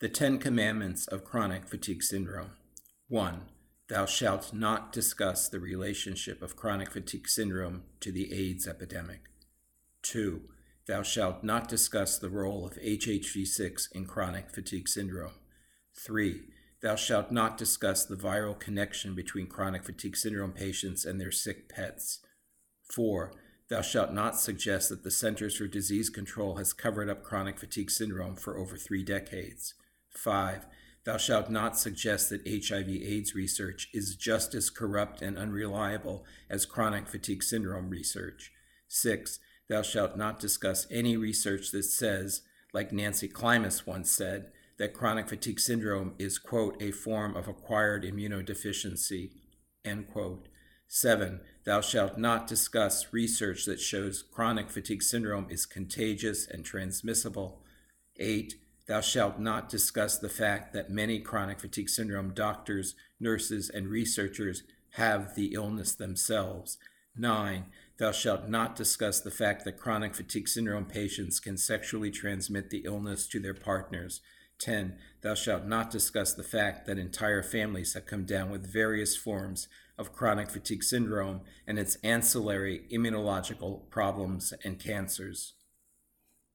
The Ten Commandments of Chronic Fatigue Syndrome. 1. Thou shalt not discuss the relationship of chronic fatigue syndrome to the AIDS epidemic. 2. Thou shalt not discuss the role of HHV6 in chronic fatigue syndrome. 3. Thou shalt not discuss the viral connection between chronic fatigue syndrome patients and their sick pets. 4. Thou shalt not suggest that the Centers for Disease Control has covered up chronic fatigue syndrome for over three decades. 5. Thou shalt not suggest that HIV AIDS research is just as corrupt and unreliable as chronic fatigue syndrome research. 6. Thou shalt not discuss any research that says, like Nancy Klimas once said, that chronic fatigue syndrome is, quote, a form of acquired immunodeficiency, end quote. Seven, thou shalt not discuss research that shows chronic fatigue syndrome is contagious and transmissible. Eight, thou shalt not discuss the fact that many chronic fatigue syndrome doctors, nurses, and researchers have the illness themselves. Nine, thou shalt not discuss the fact that chronic fatigue syndrome patients can sexually transmit the illness to their partners. 10. Thou shalt not discuss the fact that entire families have come down with various forms of chronic fatigue syndrome and its ancillary immunological problems and cancers.